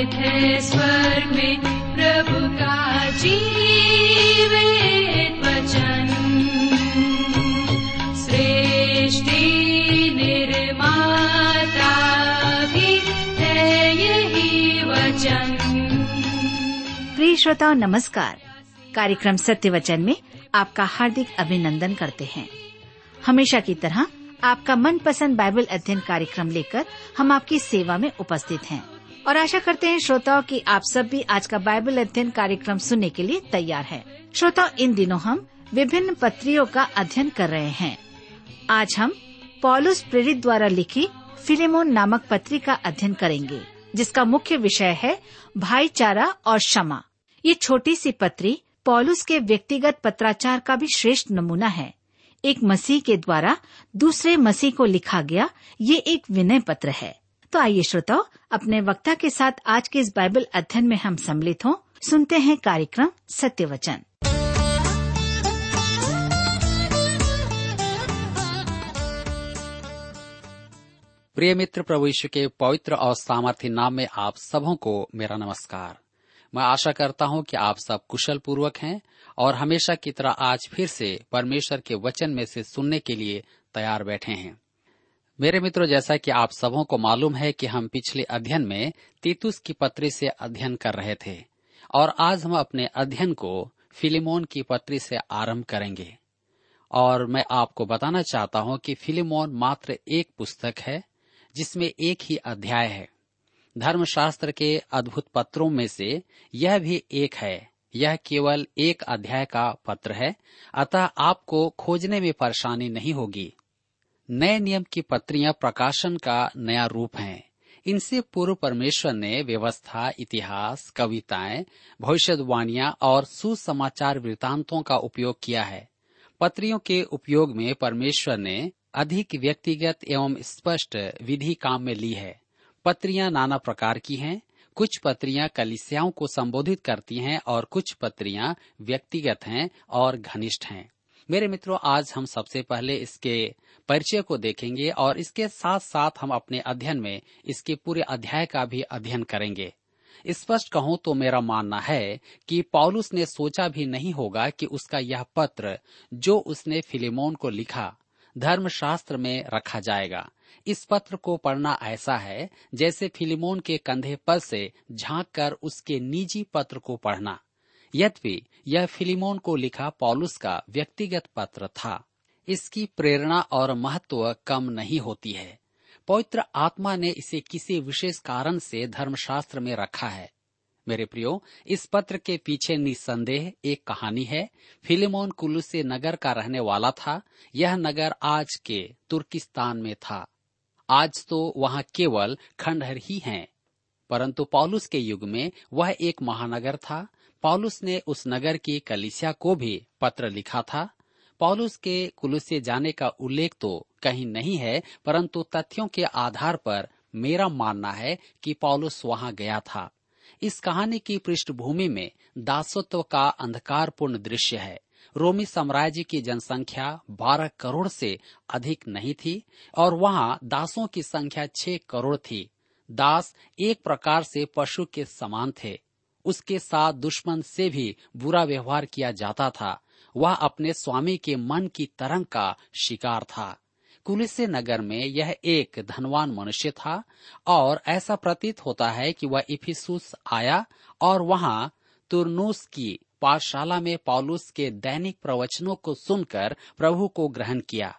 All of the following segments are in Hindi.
जीवित है स्वर्ग में प्रभु का जीवित वचन। सृष्टि निर्माता भी है यही वचन। प्रिय श्रोताओ, नमस्कार। कार्यक्रम सत्य वचन में आपका हार्दिक अभिनंदन करते हैं। हमेशा की तरह आपका मनपसंद बाइबल अध्ययन कार्यक्रम लेकर हम आपकी सेवा में उपस्थित हैं। और आशा करते हैं श्रोताओं कि आप सब भी आज का बाइबल अध्ययन कार्यक्रम सुनने के लिए तैयार हैं। श्रोताओ, इन दिनों हम विभिन्न पत्रियों का अध्ययन कर रहे हैं। आज हम पॉलुस प्रेरित द्वारा लिखी फिलेमोन नामक पत्री का अध्ययन करेंगे, जिसका मुख्य विषय है भाईचारा और क्षमा। ये छोटी सी पत्री पॉलुस के व्यक्तिगत पत्राचार का भी श्रेष्ठ नमूना है। एक मसीह के द्वारा दूसरे मसीह को लिखा गया ये एक विनय पत्र है। तो आइए श्रोताओ, अपने वक्ता के साथ आज के इस बाइबल अध्ययन में हम सम्मिलित हों। सुनते हैं कार्यक्रम सत्य वचन प्रिय मित्र, प्रभु यीशु के पवित्र और सामर्थ्य नाम में आप सबों को मेरा नमस्कार। मैं आशा करता हूँ कि आप सब कुशल पूर्वक हैं और हमेशा की तरह आज फिर से परमेश्वर के वचन में से सुनने के लिए तैयार बैठे हैं। मेरे मित्रों, जैसा कि आप सबों को मालूम है कि हम पिछले अध्ययन में तीतुस की पत्री से अध्ययन कर रहे थे और आज हम अपने अध्ययन को फिलिमोन की पत्री से आरंभ करेंगे। और मैं आपको बताना चाहता हूँ कि फिलिमोन मात्र एक पुस्तक है, जिसमें एक ही अध्याय है। धर्मशास्त्र के अद्भुत पत्रों में से यह भी एक है। यह केवल एक अध्याय का पत्र है, अतः आपको खोजने में परेशानी नहीं होगी। नए नियम की पत्रियाँ प्रकाशन का नया रूप हैं। इनसे पूर्व परमेश्वर ने व्यवस्था, इतिहास, कविताएँ, भविष्यवाणियाँ और सुसमाचार वृतांतों का उपयोग किया है। पत्रियों के उपयोग में परमेश्वर ने अधिक व्यक्तिगत एवं स्पष्ट विधि काम में ली है। पत्रियाँ नाना प्रकार की हैं। कुछ पत्रियाँ कलिसियाओं को संबोधित करती हैं और कुछ पत्रियाँ व्यक्तिगत हैं और घनिष्ठ हैं। मेरे मित्रों, आज हम सबसे पहले इसके परिचय को देखेंगे और इसके साथ साथ हम अपने अध्ययन में इसके पूरे अध्याय का भी अध्ययन करेंगे। स्पष्ट कहूँ तो मेरा मानना है कि पॉलुस ने सोचा भी नहीं होगा कि उसका यह पत्र जो उसने फिलेमोन को लिखा, धर्मशास्त्र में रखा जाएगा। इस पत्र को पढ़ना ऐसा है, जैसे फिलिमोन के कंधे पर से झाँक कर उसके निजी पत्र को पढ़ना। यद्यपि यह फिलिमोन को लिखा पॉलुस का व्यक्तिगत पत्र था। इसकी प्रेरणा और महत्व कम नहीं होती है। पवित्र आत्मा ने इसे किसी विशेष कारण से धर्मशास्त्र में रखा है। मेरे प्रियो, इस पत्र के पीछे निसंदेह एक कहानी है। फिलिमोन कुलुसे नगर का रहने वाला था। यह नगर आज के तुर्किस्तान में था। आज तो वहाँ केवल खंडहर ही हैं। परंतु पॉलुस के युग में वह एक महानगर था। पौलुस ने उस नगर की कलिसिया को भी पत्र लिखा था। पौलुस के कुलुसे जाने का उल्लेख तो कहीं नहीं है, परंतु तथ्यों के आधार पर मेरा मानना है कि पौलुस वहाँ गया था। इस कहानी की पृष्ठभूमि में दासत्व का अंधकारपूर्ण दृश्य है। रोमी साम्राज्य की जनसंख्या 12 करोड़ से अधिक नहीं थी और वहाँ दासों की संख्या 6 करोड़ थी। दास एक प्रकार से पशु के समान थे। उसके साथ दुश्मन से भी बुरा व्यवहार किया जाता था। वह अपने स्वामी के मन की तरंग का शिकार था। कुलिसे नगर में यह एक धनवान मनुष्य था और ऐसा प्रतीत होता है कि वह इफिसुस आया और वहाँ तुरनुस की पाठशाला में पौलुस के दैनिक प्रवचनों को सुनकर प्रभु को ग्रहण किया।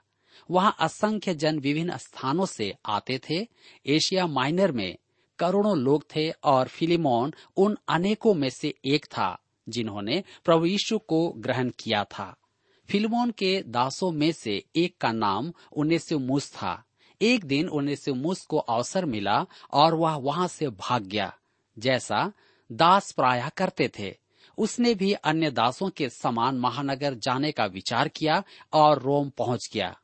वहाँ असंख्य जन विभिन्न स्थानों से आते थे। एशिया माइनर में करोड़ों लोग थे और फिलिमोन उन अनेकों में से एक था, जिन्होंने प्रभु यीशु को ग्रहण किया था। फिलिमोन के दासों में से एक का नाम उन्नीस था। एक दिन उन्नीस को अवसर मिला और वह वहाँ से भाग गया, जैसा दास प्राय करते थे। उसने भी अन्य दासों के समान महानगर जाने का विचार किया और रोम पहुँच गया।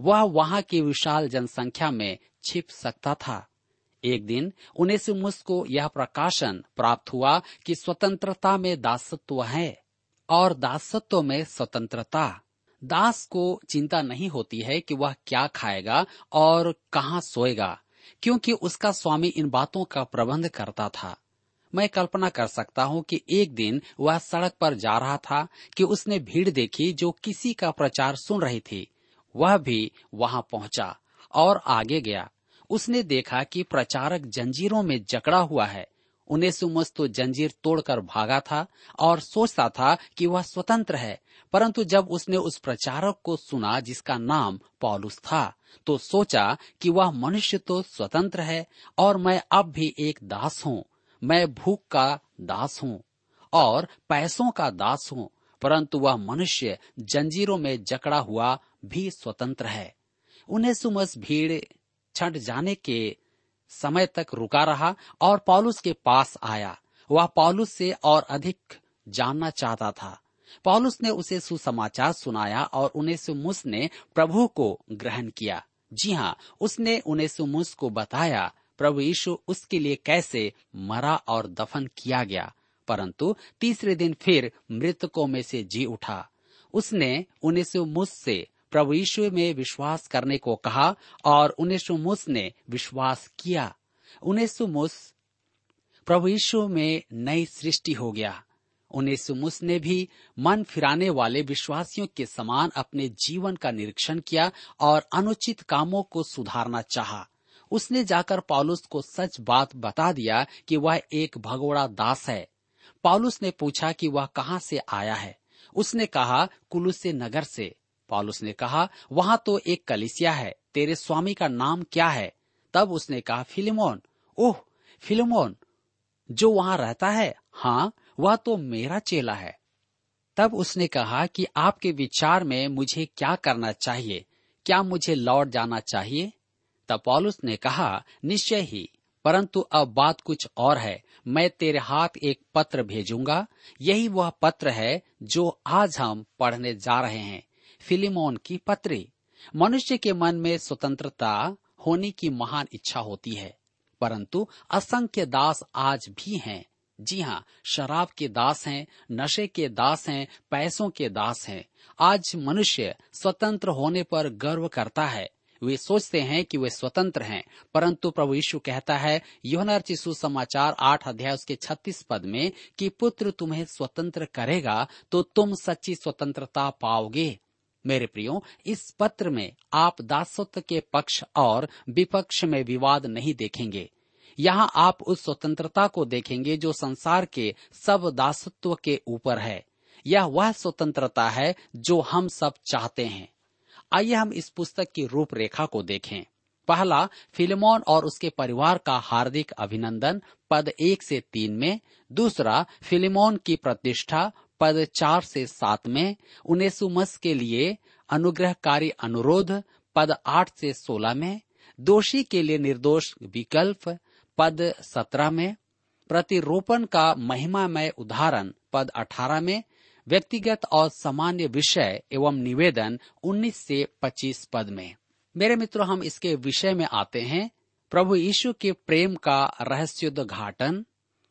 वह वहाँ की विशाल जनसंख्या में छिप सकता था। एक दिन उन्नीस को यह प्रकाशन प्राप्त हुआ कि स्वतंत्रता में दासत्व है और दासत्व में स्वतंत्रता। दास को चिंता नहीं होती है कि वह क्या खाएगा और कहाँ सोएगा, क्योंकि उसका स्वामी इन बातों का प्रबंध करता था। मैं कल्पना कर सकता हूँ कि एक दिन वह सड़क पर जा रहा था कि उसने भीड़ देखी जो किसी का प्रचार सुन रही थी। वह भी वहाँ पहुँचा और आगे गया। उसने देखा कि प्रचारक जंजीरों में जकड़ा हुआ है। उन्हें सुमस तो जंजीर तोड़कर भागा था और सोचता था कि वह स्वतंत्र है। परंतु जब उसने उस प्रचारक को सुना जिसका नाम पॉलुस था तो सोचा कि वह मनुष्य तो स्वतंत्र है और मैं अब भी एक दास हूँ। मैं भूख का दास हूँ और पैसों का दास हूँ, परंतु वह मनुष्य जंजीरों में जकड़ा हुआ भी स्वतंत्र है। उन्हें सुमस भीड़ छट जाने के समय तक रुका रहा और पॉलुस के पास आया। वह पॉलुस से और अधिक जानना चाहता था। पॉलुस ने उसे सुसमाचार सुनाया और उन्हें सुमुस ने प्रभु को ग्रहण किया। जी हाँ उसने उन्हें सुमुस को बताया, प्रभु यीशु उसके लिए कैसे मरा और दफन किया गया। परंतु तीसरे दिन फिर मृतकों में से जी उठा। उसने उन्हें मुझसे प्रभु यीशु में विश्वास करने को कहा और उन्नीस ने विश्वास किया। उन्नीस प्रभु यीशु में नई सृष्टि हो गया। उन्नीस ने भी मन फिराने वाले विश्वासियों के समान अपने जीवन का निरीक्षण किया और अनुचित कामों को सुधारना चाहा। उसने जाकर पॉलुस को सच बात बता दिया कि वह एक भगोड़ा दास है। पॉलुस ने पूछा कि वह कहाँ से आया है। उसने कहा, कुलुस नगर से। पॉलुस ने कहा, वहाँ तो एक कलिसिया है, तेरे स्वामी का नाम क्या है? तब उसने कहा, फिलिमोन। ओह, फिलिमोन, जो वहाँ रहता है? हाँ वह तो मेरा चेला है। तब उसने कहा कि, आपके विचार में मुझे क्या करना चाहिए? क्या मुझे लौट जाना चाहिए? तब पॉलुस ने कहा, निश्चय ही, परंतु अब बात कुछ और है। मैं तेरे हाथ एक पत्र भेजूँगा। यही वह पत्र है जो आज हम पढ़ने जा रहे हैं। फिलिमोन की पत्री। मनुष्य के मन में स्वतंत्रता होने की महान इच्छा होती है, परंतु असंख्य दास आज भी हैं। जी हाँ शराब के दास हैं, नशे के दास हैं, पैसों के दास हैं। आज मनुष्य स्वतंत्र होने पर गर्व करता है। वे सोचते हैं कि वे स्वतंत्र हैं, परंतु प्रभु यीशु कहता है योहनर चिशु समाचार आठ अध्याय उसके छत्तीस पद में कि पुत्र तुम्हें स्वतंत्र करेगा तो तुम सच्ची स्वतंत्रता पाओगे। मेरे प्रियो, इस पत्र में आप दासत्व के पक्ष और विपक्ष में विवाद नहीं देखेंगे। यहाँ आप उस स्वतंत्रता को देखेंगे जो संसार के सब दासत्व के ऊपर है। यह वह स्वतंत्रता है जो हम सब चाहते हैं। आइए हम इस पुस्तक की रूपरेखा को देखें। पहला, फिल्मोन और उसके परिवार का हार्दिक अभिनंदन, पद एक से तीन में। दूसरा, फिल्मोन की प्रतिष्ठा पद चार से सात में उनेसुमस के लिए अनुग्रहकारी अनुरोध, पद आठ से सोलह में दोषी के लिए निर्दोष विकल्प, पद सत्रह में प्रतिरोपण का महिमामय उदाहरण, पद अठारह में व्यक्तिगत और सामान्य विषय एवं निवेदन 19 से 25 पद में। मेरे मित्रों, हम इसके विषय में आते हैं। प्रभु यीशु के प्रेम का रहस्योद्घाटन,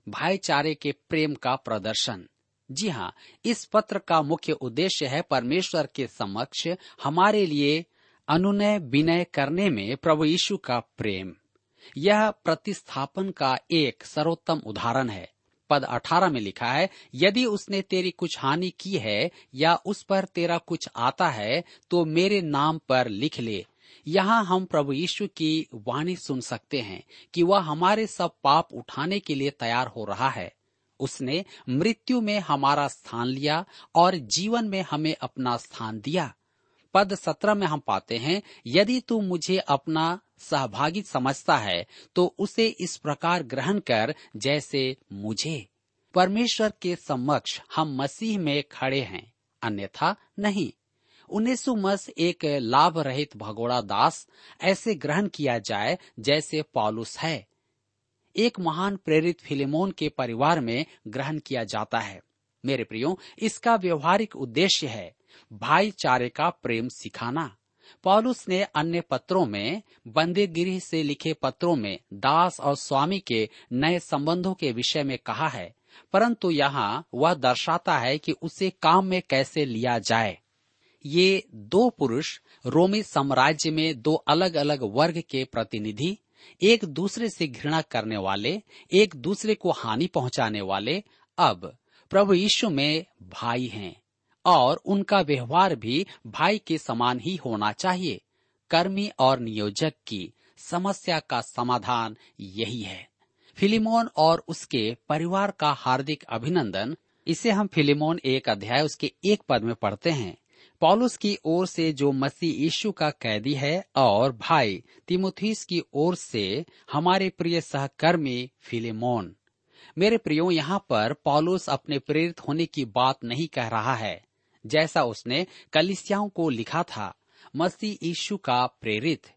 भाईचारे के प्रेम का प्रदर्शन। जी हाँ इस पत्र का मुख्य उद्देश्य है परमेश्वर के समक्ष हमारे लिए अनुनय विनय करने में प्रभु यीशु का प्रेम। यह प्रतिस्थापन का एक सर्वोत्तम उदाहरण है। पद 18 में लिखा है, यदि उसने तेरी कुछ हानि की है या उस पर तेरा कुछ आता है तो मेरे नाम पर लिख ले। यहाँ हम प्रभु यीशु की वाणी सुन सकते हैं कि वह हमारे सब पाप उठाने के लिए तैयार हो रहा है। उसने मृत्यु में हमारा स्थान लिया और जीवन में हमें अपना स्थान दिया। पद सत्रह में हम पाते हैं, यदि तू मुझे अपना सहभागी समझता है तो उसे इस प्रकार ग्रहण कर जैसे मुझे। परमेश्वर के समक्ष हम मसीह में खड़े हैं, अन्यथा नहीं। उन्नीस मस एक लाभ रहित भगोड़ा दास ऐसे ग्रहण किया जाए जैसे पॉलुस है। एक महान प्रेरित फिलेमोन के परिवार में ग्रहण किया जाता है। मेरे प्रियो, इसका व्यवहारिक उद्देश्य है भाईचारे का प्रेम सिखाना। पॉलुस ने अन्य पत्रों में बंदीगिरी से लिखे पत्रों में दास और स्वामी के नए संबंधों के विषय में कहा है, परंतु यहाँ वह दर्शाता है कि उसे काम में कैसे लिया जाए। ये दो पुरुष रोमी साम्राज्य में दो अलग अलग वर्ग के प्रतिनिधि एक दूसरे से घृणा करने वाले, एक दूसरे को हानि पहुँचाने वाले, अब प्रभु यीशु में भाई हैं और उनका व्यवहार भी भाई के समान ही होना चाहिए। कर्मी और नियोजक की समस्या का समाधान यही है। फिलिमोन और उसके परिवार का हार्दिक अभिनंदन। इसे हम फिलिमोन एक अध्याय उसके एक पद में पढ़ते हैं। पॉलुस की ओर से जो मसीह यीशु का कैदी है और भाई, तिमुथीस की ओर से हमारे प्रिय सहकर्मी फिलिमोन। मेरे प्रियो, यहाँ पर पॉलुस अपने प्रेरित होने की बात नहीं कह रहा है। जैसा उसने कलिसियाओं को लिखा था, मसीह यीशु का प्रेरित।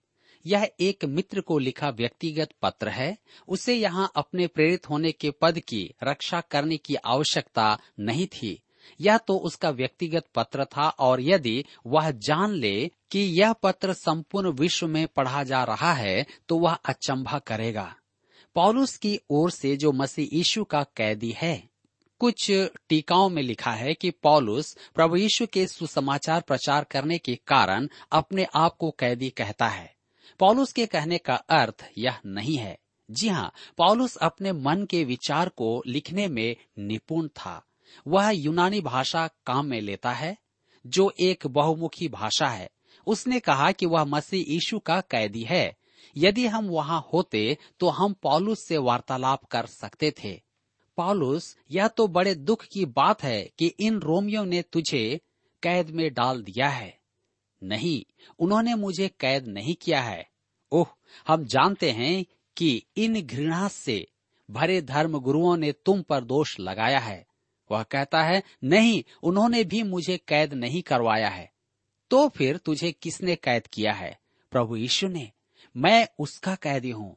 यह एक मित्र को लिखा व्यक्तिगत पत्र है। उसे यहाँ अपने प्रेरित होने के पद की रक्षा करने की आवश्यकता नहीं थी। यह तो उसका व्यक्तिगत पत्र था और यदि वह जान ले कि यह पत्र संपूर्ण विश्व में पढ़ा जा रहा है तो वह अचंभा करेगा। पॉलुस की ओर से जो मसीह यीशु का कैदी है, कुछ टीकाओं में लिखा है कि पॉलुस प्रभु यीशु के सुसमाचार प्रचार करने के कारण अपने आप को कैदी कहता है। पॉलुस के कहने का अर्थ यह नहीं है। जी हाँ पॉलुस अपने मन के विचार को लिखने में निपुण था। वह यूनानी भाषा काम में लेता है, जो एक बहुमुखी भाषा है। उसने कहा कि वह मसीह यीशु का कैदी है। यदि हम वहाँ होते तो हम पॉलुस से वार्तालाप कर सकते थे। पॉलुस, यह तो बड़े दुख की बात है कि इन रोमियो ने तुझे कैद में डाल दिया है। नहीं, उन्होंने मुझे कैद नहीं किया है। ओह, हम जानते हैं कि इन घृणा से भरे धर्म गुरुओं ने तुम पर दोष लगाया है। वह कहता है, नहीं, उन्होंने भी मुझे कैद नहीं करवाया है। तो फिर तुझे किसने कैद किया है? प्रभु यीशु ने, मैं उसका कैदी हूँ।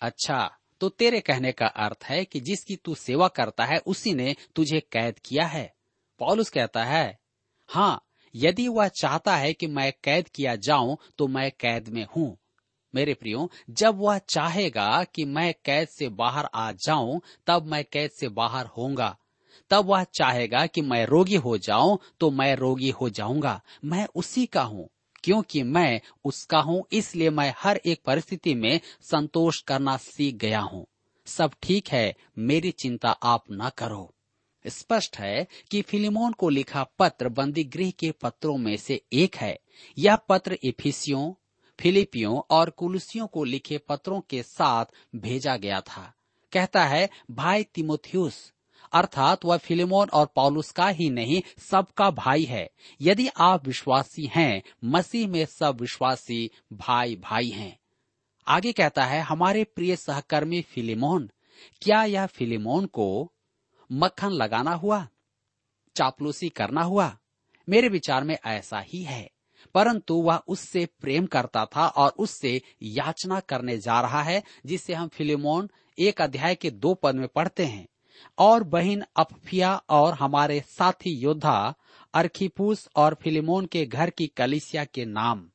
अच्छा तो तेरे कहने का अर्थ है कि जिसकी तू सेवा करता है, उसी ने तुझे कैद किया है? पॉलुस कहता है हाँ यदि वह चाहता है कि मैं कैद किया जाऊँ तो मैं कैद में हूँ। मेरे प्रियो, जब वह चाहेगा कि मैं कैद से बाहर आ जाऊँ, तब मैं कैद से बाहर होऊँगा। तब वह चाहेगा कि मैं रोगी हो जाऊँ तो मैं रोगी हो जाऊँगा। मैं उसी का हूँ, क्योंकि मैं उसका हूँ, इसलिए मैं हर एक परिस्थिति में संतोष करना सीख गया हूँ। सब ठीक है, मेरी चिंता आप न करो। स्पष्ट है कि फिलिमोन को लिखा पत्र बंदी गृह के पत्रों में से एक है। यह पत्र इफिसियों, फिलिपियों और कुलसियों को लिखे पत्रों के साथ भेजा गया था। कहता है, भाई तिमोथियस अर्थात वह फिलिमोन और पौलुस का ही नहीं, सबका भाई है। यदि आप विश्वासी हैं, मसीह में सब विश्वासी भाई भाई हैं। आगे कहता है, हमारे प्रिय सहकर्मी फिलिमोन, क्या यह फिलिमोन को मक्खन लगाना हुआ? चापलूसी करना हुआ? मेरे विचार में ऐसा ही है। परंतु वह उससे प्रेम करता था और उससे याचना करने जा रहा है, जिसे हम फिलिमोन एक अध्याय के दो पद में पढ़ते हैं। और बहन अफिया और हमारे साथी योद्धा, अर्खीपूस और फिलिमोन के घर की कलिसिया के नाम,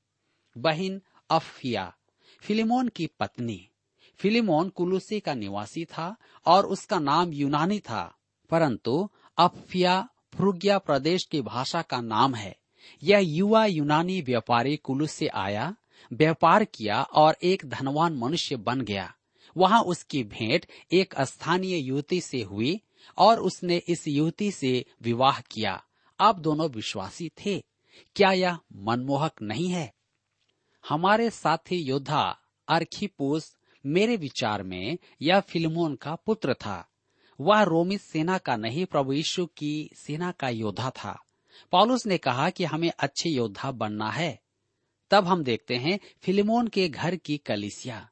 बहन अफिया। फिलिमोन की पत्नी। फिलिमोन कुलुसी का निवासी था और उसका नाम यूनानी था, परंतु अफिया फ्रुगिया प्रदेश की भाषा का नाम है। यह युवा यूनानी व्यापारी कुलुस से आया, व्यापार किया और एक धनवान मनुष्य बन गया। वहाँ उसकी भेंट एक स्थानीय युवती से हुई और उसने इस युवती से विवाह किया। आप दोनों विश्वासी थे। क्या यह मनमोहक नहीं है? हमारे साथी योद्धा अर्खीपूस मेरे विचार में यह फिल्मोन का पुत्र था। वह रोमी सेना का नहीं, प्रभु यीशु की सेना का योद्धा था। पॉलुस ने कहा कि हमें अच्छे योद्धा बनना है। तब हम देखते हैं फिलिमोन के घर की कलिसिया।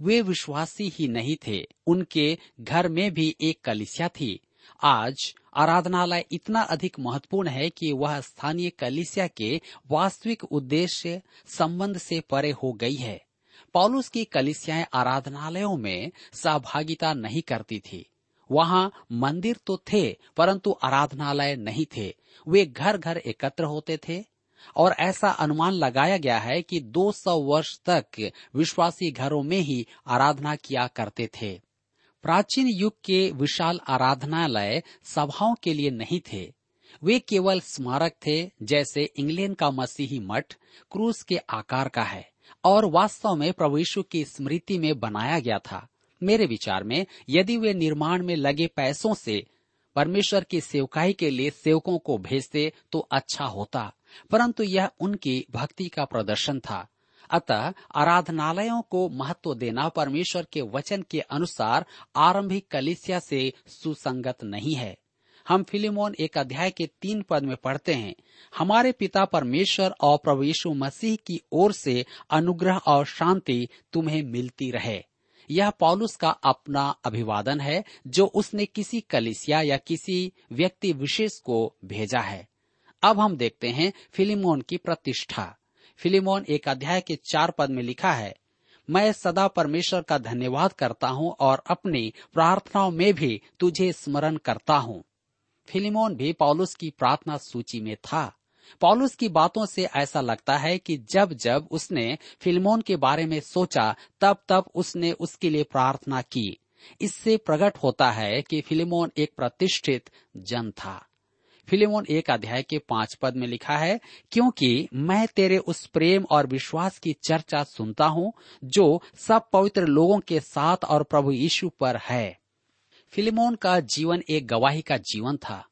वे विश्वासी ही नहीं थे। उनके घर में भी एक कलिसिया थी। आज आराधनालय इतना अधिक महत्वपूर्ण है कि वह स्थानीय कलिसिया के वास्तविक उद्देश्य, संबंध से परे हो गई है। पॉलुस की कलिसियाएँ आराधनालयों में सहभागिता नहीं करती थी। वहाँ मंदिर तो थे, परंतु आराधनालय नहीं थे। वे घर घर एकत्र होते थे और ऐसा अनुमान लगाया गया है कि 200 वर्ष तक विश्वासी घरों में ही आराधना किया करते थे। प्राचीन युग के विशाल आराधनालय सभाओं के लिए नहीं थे। वे केवल स्मारक थे, जैसे इंग्लैंड का मसीही मठ, क्रूस के आकार का है, और वास्तव में प्रभु यीशु की स्मृति में बनाया गया था। मेरे विचार में, यदि वे निर्माण में लगे पैसों से परमेश्वर की सेवकाई के लिए सेवकों को भेजते तो अच्छा होता। परंतु यह उनकी भक्ति का प्रदर्शन था। अतः आराधनालयों को महत्व देना परमेश्वर के वचन के अनुसार आरंभिक कलिसिया से सुसंगत नहीं है। हम फिलिमोन एक अध्याय के तीन पद में पढ़ते हैं, हमारे पिता परमेश्वर और प्रभु यीशु मसीह की ओर से अनुग्रह और शांति तुम्हें मिलती रहे। यह पॉलुस का अपना अभिवादन है, जो उसने किसी कलिसिया या किसी व्यक्ति विशेष को भेजा है। अब हम देखते हैं फिलिमोन की प्रतिष्ठा। फिलिमोन एक अध्याय के चार पद में लिखा है, मैं सदा परमेश्वर का धन्यवाद करता हूँ और अपनी प्रार्थनाओं में भी तुझे स्मरण करता हूँ। फिलिमोन भी पॉलुस की प्रार्थना सूची में था। पॉलुस की बातों से ऐसा लगता है कि जब जब उसने फिल्मोन के बारे में सोचा, तब तब उसने उसके लिए प्रार्थना की। इससे प्रकट होता है कि फिलिमोन एक प्रतिष्ठित जन था। फिलिमोन एक अध्याय के पाँच पद में लिखा है, क्योंकि मैं तेरे उस प्रेम और विश्वास की चर्चा सुनता हूँ, जो सब पवित्र लोगों के साथ और प्रभु यीशु पर है। फिलिमोन का जीवन एक गवाही का जीवन था।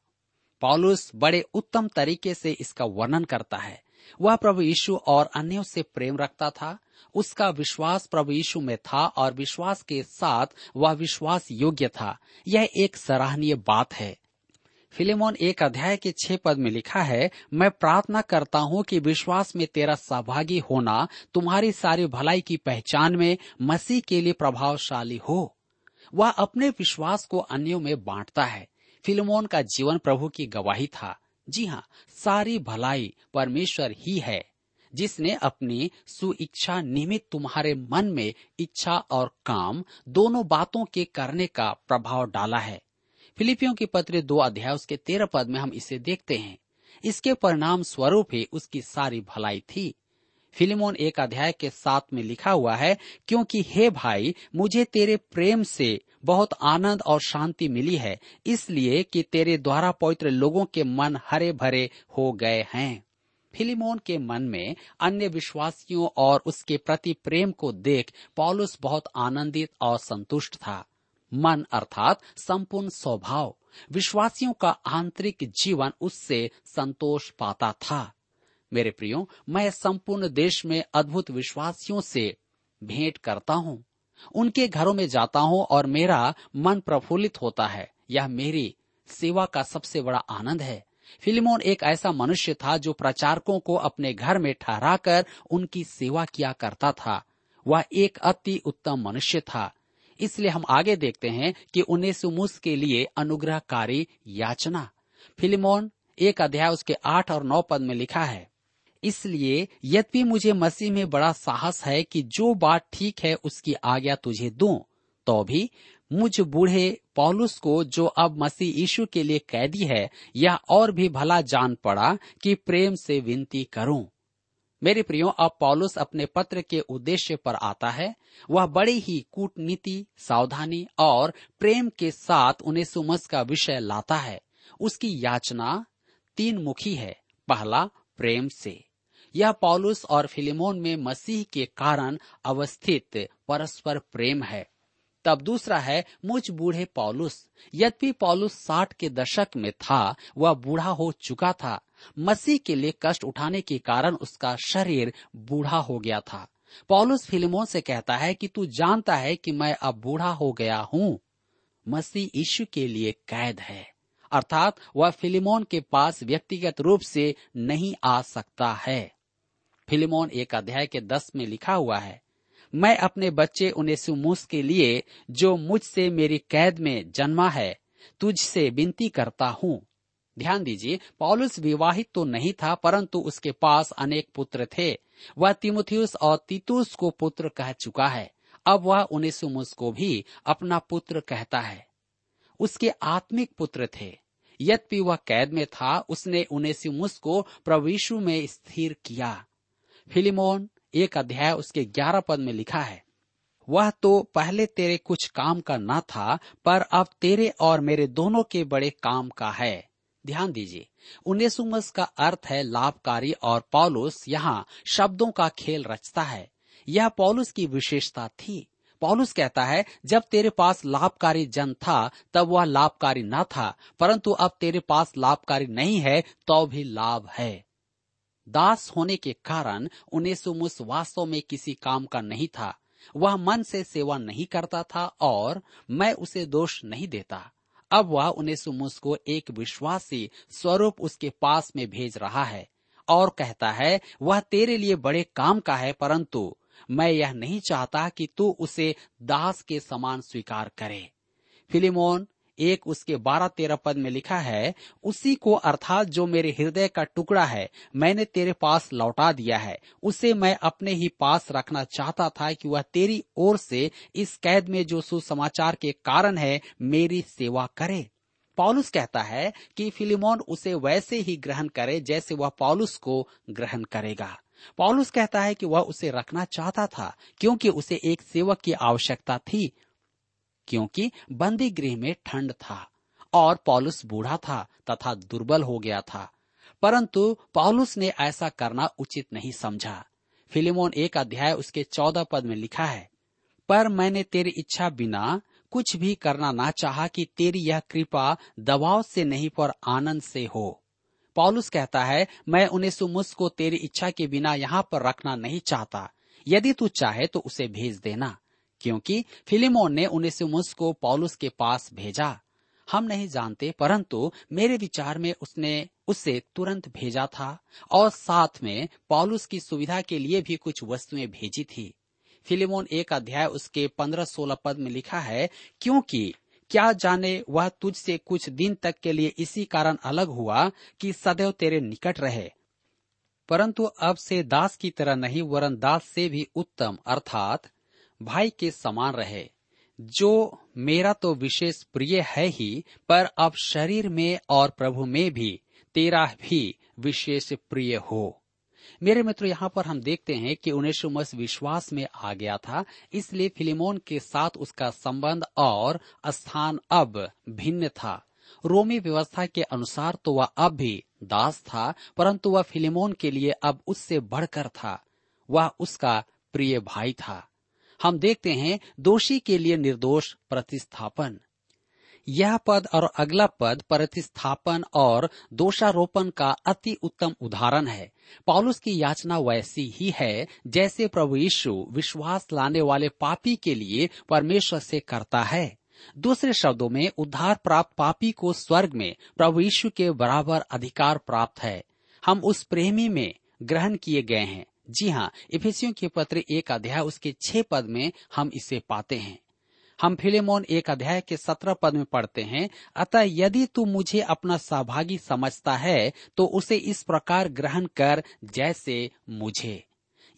पॉलुस बड़े उत्तम तरीके से इसका वर्णन करता है। वह प्रभु यीशु और अन्यों से प्रेम रखता था। उसका विश्वास प्रभु यीशु में था और विश्वास के साथ वह विश्वास योग्य था। यह एक सराहनीय बात है। फिलेमोन एक अध्याय के छह पद में लिखा है, मैं प्रार्थना करता हूँ कि विश्वास में तेरा सहभागी होना, तुम्हारी सारी भलाई की पहचान में मसीह के लिए प्रभावशाली हो। वह अपने विश्वास को अन्यों में बांटता है। फिलेमोन का जीवन प्रभु की गवाही था। जी हाँ सारी भलाई परमेश्वर ही है, जिसने अपनी सुइच्छा निमित्त तुम्हारे मन में इच्छा और काम दोनों बातों के करने का प्रभाव डाला है। फिलिपियों की पत्र दो अध्याय, उसके तेरह पद में हम इसे देखते हैं। इसके परिणाम स्वरूप ही उसकी सारी भलाई थी। फिलिमोन एक अध्याय के साथ में लिखा हुआ है, क्योंकि हे भाई, मुझे तेरे प्रेम से बहुत आनंद और शांति मिली है, इसलिए कि तेरे द्वारा पवित्र लोगों के मन हरे भरे हो गए हैं। फिलिमोन के मन में अन्य विश्वासियों और उसके प्रति प्रेम को देख, पॉलुस बहुत आनंदित और संतुष्ट था। मन अर्थात संपूर्ण स्वभाव। विश्वासियों का आंतरिक जीवन उससे संतोष पाता था। मेरे प्रियो, मैं संपूर्ण देश में अद्भुत विश्वासियों से भेंट करता हूँ। उनके घरों में जाता हूँ और मेरा मन प्रफुल्लित होता है। यह मेरी सेवा का सबसे बड़ा आनंद है। फिल्मोन एक ऐसा मनुष्य था जो प्रचारकों को अपने घर में ठहराकर उनकी सेवा किया करता था। वह एक अति उत्तम मनुष्य था। इसलिए हम आगे देखते हैं कि उन्नीस के लिए अनुग्रहकारी याचना। फिल्मोन एक अध्याय उसके आठ और नौ पद में लिखा है, इसलिए यद्यपि मुझे मसीह में बड़ा साहस है कि जो बात ठीक है उसकी आज्ञा तुझे दूँ तो भी मुझ बूढ़े पौलुस को जो अब मसीह यीशु के लिए कैदी है, यह और भी भला जान पड़ा कि प्रेम से विनती करूँ। मेरे प्रियो, अब पॉलुस अपने पत्र के उद्देश्य पर आता है। वह बड़ी ही कूटनीति, सावधानी और प्रेम के साथ उन्हें सुमस का विषय लाता है। उसकी याचना तीन मुखी है। पहला, प्रेम से। यह पॉलुस और फिलिमोन में मसीह के कारण अवस्थित परस्पर प्रेम है। तब दूसरा है, मुझ बूढ़े पॉलुस। यद्यपि पॉलुस साठ के दशक में था, वह बूढ़ा हो चुका था मसीह के लिए कष्ट उठाने के कारण उसका शरीर बूढ़ा हो गया था। पॉलुस फ़िल्मों से कहता है कि तू जानता है कि मैं अब बूढ़ा हो गया हूँ। मसीह यीशु के लिए कैद है। अर्थात वह फिलिमोन के पास व्यक्तिगत रूप से नहीं आ सकता है। फिलिमोन एक अध्याय के दस में लिखा हुआ है, मैं अपने बच्चे उन्हें के लिए जो मुझसे मेरी कैद में जन्मा है, तुझसे विनती करता हूँ। ध्यान दीजिए, पॉलुस विवाहित तो नहीं था, परंतु उसके पास अनेक पुत्र थे। वह तिमुथियुस और तीतुस को पुत्र कह चुका है। अब वह उन्नीस को भी अपना पुत्र कहता है। उसके आत्मिक पुत्र थे। यद्यपि वह कैद में था, उसने उन्नीस को प्रविशु में स्थिर किया। फिलिमोन, एक अध्याय उसके ग्यारह पद में लिखा है, वह तो पहले तेरे कुछ काम का न था, पर अब तेरे और मेरे दोनों के बड़े काम का है। ध्यान दीजिए। उन्नीस का अर्थ है लाभकारी और पॉलुस यहाँ शब्दों का खेल रचता है। यह पौलुस की विशेषता थी। पौलुस कहता है, जब तेरे पास लाभकारी जन था, तब वह लाभकारी न था, परंतु अब तेरे पास लाभकारी नहीं है तो भी लाभ है। दास होने के कारण उनेसुमुस वास्तव में किसी काम का नहीं था। वह मन से सेवा नहीं करता था और मैं उसे दोष नहीं देता। अब वह उनेसुमुस को एक विश्वासी स्वरूप उसके पास में भेज रहा है और कहता है, वह तेरे लिए बड़े काम का है, परंतु मैं यह नहीं चाहता कि तू उसे दास के समान स्वीकार करे। फिलिमोन एक उसके बारह तेरह पद में लिखा है, उसी को अर्थात जो मेरे हृदय का टुकड़ा है, मैंने तेरे पास लौटा दिया है। उसे मैं अपने ही पास रखना चाहता था कि वह तेरी ओर से इस कैद में जो सुसमाचार के कारण है, मेरी सेवा करे। पॉलुस कहता है कि फिलिमोन उसे वैसे ही ग्रहण करे जैसे वह पॉलुस को ग्रहण करेगा। पॉलुस कहता है कि वह उसे रखना चाहता था, क्योंकि उसे एक सेवक की आवश्यकता थी। क्योंकि बंदी गृह में ठंड था और पॉलुस बूढ़ा था तथा दुर्बल हो गया था। परंतु पॉलुस ने ऐसा करना उचित नहीं समझा। फिलिमोन एक अध्याय उसके चौदह पद में लिखा है, पर मैंने तेरी इच्छा बिना कुछ भी करना ना चाहा कि तेरी यह कृपा दबाव से नहीं पर आनंद से हो। पॉलुस कहता है, मैं उन्हें सुमुस को तेरी इच्छा के बिना यहाँ पर रखना नहीं चाहता। यदि तू चाहे तो उसे भेज देना। क्योंकि फिलिमोन ने उनेसिमुस को पॉलुस के पास भेजा। हम नहीं जानते, परंतु मेरे विचार में उसने उसे तुरंत भेजा था और साथ में पॉलुस की सुविधा के लिए भी कुछ वस्तुएँ भेजी थी। फिलिमोन एक अध्याय उसके पंद्रह सोलह पद में लिखा है, क्योंकि क्या जाने वह तुझसे कुछ दिन तक के लिए इसी कारण अलग हुआ कि सदैव तेरे निकट रहे। परंतु अब से दास की तरह नहीं, वरन दास से भी उत्तम, अर्थात भाई के समान रहे। जो मेरा तो विशेष प्रिय है ही, पर अब शरीर में और प्रभु में भी तेरा भी विशेष प्रिय हो। मेरे मित्र, यहाँ पर हम देखते हैं कि उनेशुमस विश्वास में आ गया था, इसलिए फिलिमोन के साथ उसका संबंध और स्थान अब भिन्न था। रोमी व्यवस्था के अनुसार तो वह अब भी दास था, परंतु वह फिलिमोन के लिए अब उससे बढ़कर था। वह उसका प्रिय भाई था। हम देखते हैं दोषी के लिए निर्दोष प्रतिस्थापन। यह पद और अगला पद प्रतिस्थापन और दोषारोपण का अति उत्तम उदाहरण है। पॉलुस की याचना वैसी ही है, जैसे प्रभु यीशु विश्वास लाने वाले पापी के लिए परमेश्वर से करता है। दूसरे शब्दों में, उद्धार प्राप्त पापी को स्वर्ग में प्रभु यीशु के बराबर अधिकार प्राप्त है। हम उस प्रेमी में ग्रहण किए गए हैं। जी हाँ इफिसियों के पत्र एक अध्याय, उसके छह पद में हम इसे पाते हैं। हम फिलेमोन एक अध्याय के सत्रह पद में पढ़ते हैं, अतः यदि तू मुझे अपना सहभागी समझता है तो उसे इस प्रकार ग्रहण कर जैसे मुझे।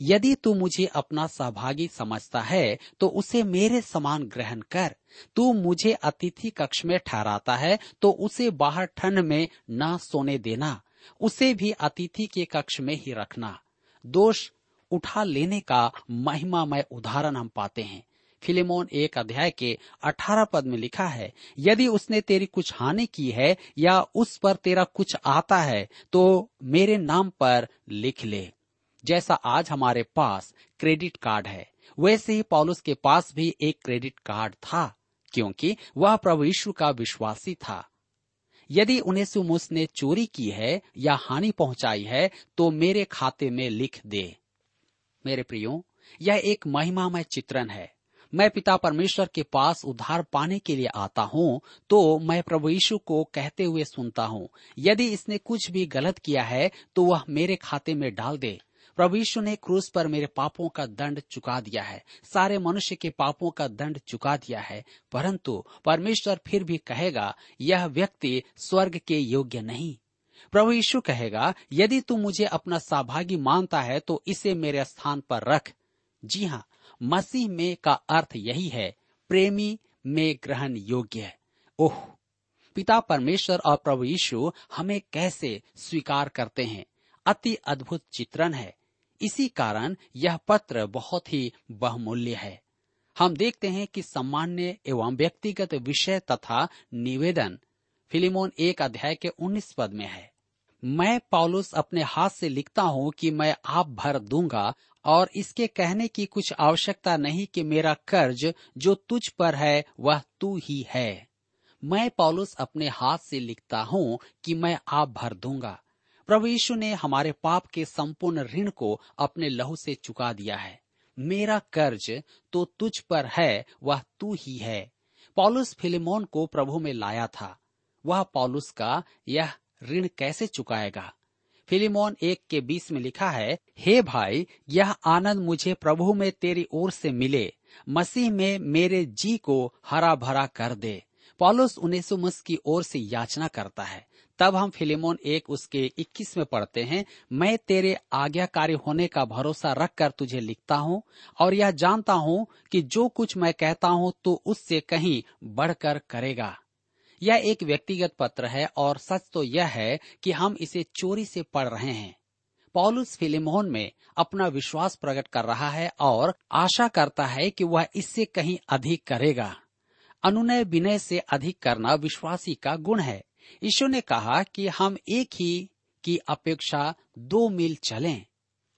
यदि तू मुझे अपना सहभागी समझता है तो उसे मेरे समान ग्रहण कर। तू मुझे अतिथि कक्ष में ठहराता है तो उसे बाहर ठंड में न सोने देना। उसे भी अतिथि के कक्ष में ही रखना। दोष उठा लेने का महिमामय उदाहरण हम पाते हैं। फिलेमोन एक अध्याय के अठारह पद में लिखा है, यदि उसने तेरी कुछ हानि की है या उस पर तेरा कुछ आता है तो मेरे नाम पर लिख ले। जैसा आज हमारे पास क्रेडिट कार्ड है, वैसे ही पॉलुस के पास भी एक क्रेडिट कार्ड था, क्योंकि वह प्रभु यीशु का विश्वासी था। यदि उन्हें सुमुस ने चोरी की है या हानि पहुंचाई है तो मेरे खाते में लिख दे। मेरे प्रियो, यह एक महिमामय चित्रण है। मैं पिता परमेश्वर के पास उद्धार पाने के लिए आता हूँ तो मैं प्रभु यीशु को कहते हुए सुनता हूँ। यदि इसने कुछ भी गलत किया है तो वह मेरे खाते में डाल दे। प्रभु यीशु ने क्रूस पर मेरे पापों का दंड चुका दिया है। सारे मनुष्य के पापों का दंड चुका दिया है। परंतु परमेश्वर फिर भी कहेगा, यह व्यक्ति स्वर्ग के योग्य नहीं। प्रभु यीशु कहेगा, यदि तू मुझे अपना सहभागी मानता है तो इसे मेरे स्थान पर रख। जी हाँ मसीह में का अर्थ यही है, प्रेमी में ग्रहण योग्य ओह, पिता परमेश्वर और प्रभु यीशु हमें कैसे स्वीकार करते हैं? अति अद्भुत चित्रण है। इसी कारण यह पत्र बहुत ही बहुमूल्य है। हम देखते हैं कि सामान्य एवं व्यक्तिगत विषय तथा निवेदन फिलिमोन एक अध्याय के उन्नीस पद में है। मैं पॉलुस अपने हाथ से लिखता हूँ कि मैं आप भर दूँगा और इसके कहने की कुछ आवश्यकता नहीं कि मेरा कर्ज जो तुझ पर है वह तू ही है। मैं पॉलुस अपने हाथ से लिखता हूँ कि मैं आप भर दूँगा। प्रभु यीशु ने हमारे पाप के संपूर्ण ऋण को अपने लहू से चुका दिया है। मेरा कर्ज तो तुझ पर है, वह तू ही है। पॉलुस फिलिमोन को प्रभु में लाया था। वह पॉलुस का यह ऋण कैसे चुकाएगा? फिलिमोन एक के बीस में लिखा है, हे भाई, यह आनंद मुझे प्रभु में तेरी ओर से मिले। मसीह में मेरे जी को हरा भरा कर दे। पॉलुस उन्नीस की ओर से याचना करता है। तब हम फिलिमोन एक उसके 21 में पढ़ते हैं, मैं तेरे आज्ञाकारी होने का भरोसा रख कर तुझे लिखता हूँ, और यह जानता हूँ कि जो कुछ मैं कहता हूँ तो उससे कहीं बढ़कर करेगा। यह एक व्यक्तिगत पत्र है, और सच तो यह है कि हम इसे चोरी से पढ़ रहे हैं। पॉलुस फिलिमोन में अपना विश्वास प्रकट कर रहा है, और आशा करता है कि वह इससे कहीं अधिक करेगा। अनुनय विनय से अधिक करना विश्वासी का गुण है। ईश्वर ने कहा कि हम एक ही की अपेक्षा दो मील चलें।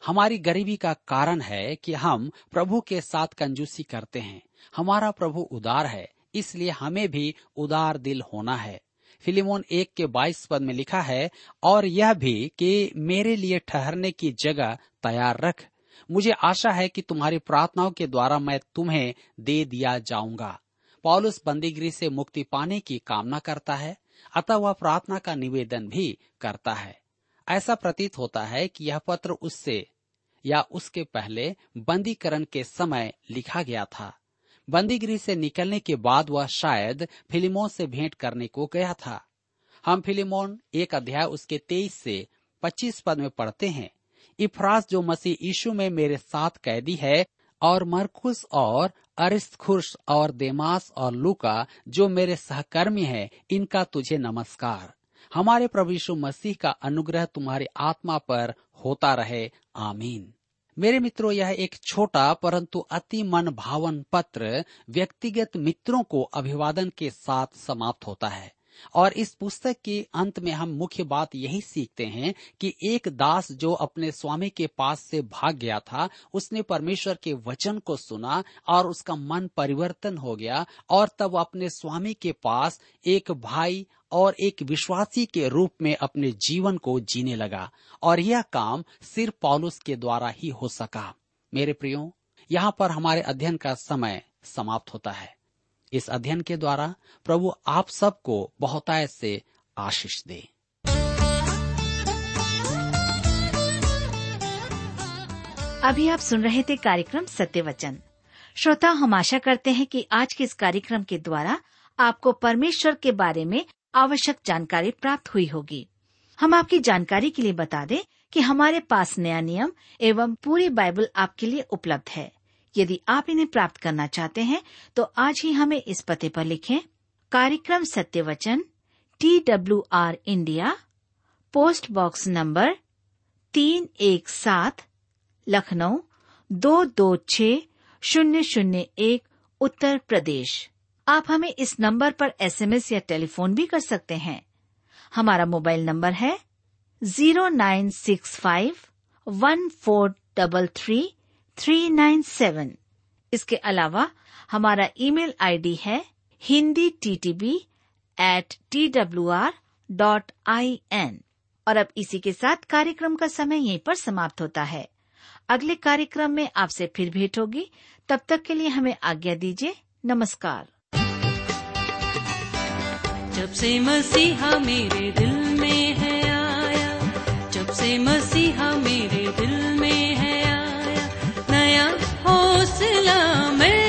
हमारी गरीबी का कारण है कि हम प्रभु के साथ कंजूसी करते हैं। हमारा प्रभु उदार है, इसलिए हमें भी उदार दिल होना है। फिलिमोन एक के बाईस पद में लिखा है, और यह भी कि मेरे लिए ठहरने की जगह तैयार रख। मुझे आशा है कि तुम्हारी प्रार्थनाओं के द्वारा मैं तुम्हें दे दिया जाऊँगा। पॉलुस बंदीगिरी से मुक्ति पाने की कामना करता है। अतः वह प्रार्थना का निवेदन भी करता है। ऐसा प्रतीत होता है कि यह पत्र उससे या उसके पहले बंदीकरण के समय लिखा गया था। बंदीगिरी से निकलने के बाद वह शायद फिलिमोन से भेंट करने को गया था। हम फिलिमोन एक अध्याय उसके तेईस से पच्चीस पद में पढ़ते हैं, इफ्रास जो मसीह यीशु में मेरे साथ कैदी है और मरकुस और अरिस्तखुश और देमास और लूका, जो मेरे सहकर्मी हैं, इनका तुझे नमस्कार। हमारे प्रभु यीशु मसीह का अनुग्रह तुम्हारी आत्मा पर होता रहे। आमीन। मेरे मित्रों, यह एक छोटा परंतु अति मन भावन पत्र व्यक्तिगत मित्रों को अभिवादन के साथ समाप्त होता है। और इस पुस्तक के अंत में हम मुख्य बात यही सीखते हैं कि एक दास जो अपने स्वामी के पास से भाग गया था, उसने परमेश्वर के वचन को सुना और उसका मन परिवर्तन हो गया और तब अपने स्वामी के पास एक भाई और एक विश्वासी के रूप में अपने जीवन को जीने लगा और यह काम सिर्फ़ पॉलुस के द्वारा ही हो सका। मेरे प्रियो, यहाँ पर हमारे अध्ययन का समय समाप्त होता है। इस अध्ययन के द्वारा प्रभु आप सबको बहुतायत से आशीष दे। अभी आप सुन रहे थे कार्यक्रम सत्य वचन श्रोता, हम आशा करते हैं कि आज के इस कार्यक्रम के द्वारा आपको परमेश्वर के बारे में आवश्यक जानकारी प्राप्त हुई होगी। हम आपकी जानकारी के लिए बता दें कि हमारे पास नया नियम एवं पूरी बाइबल आपके लिए उपलब्ध है। यदि आप इन्हें प्राप्त करना चाहते हैं तो आज ही हमें इस पते पर लिखें, कार्यक्रम सत्य वचन T W R India post box number तीन एक सात, लखनऊ, दो दो छ शून्य शून्य एक, उत्तर प्रदेश। आप हमें इस नंबर पर एसएमएस या टेलीफोन भी कर सकते हैं। हमारा मोबाइल नंबर है zero nine six five one four double three three nine seven इसके अलावा हमारा ईमेल आईडी है Hindi T T B at T W R dot I N और अब इसी के साथ कार्यक्रम का समय यहीं पर समाप्त होता है। अगले कार्यक्रम में आपसे फिर भेंट होगी। तब तक के लिए हमें आज्ञा दीजिए। नमस्कार। जब से मसीहा मेरे दिल में है आया, जब से मसीहा मेरे दिल हौसला मैं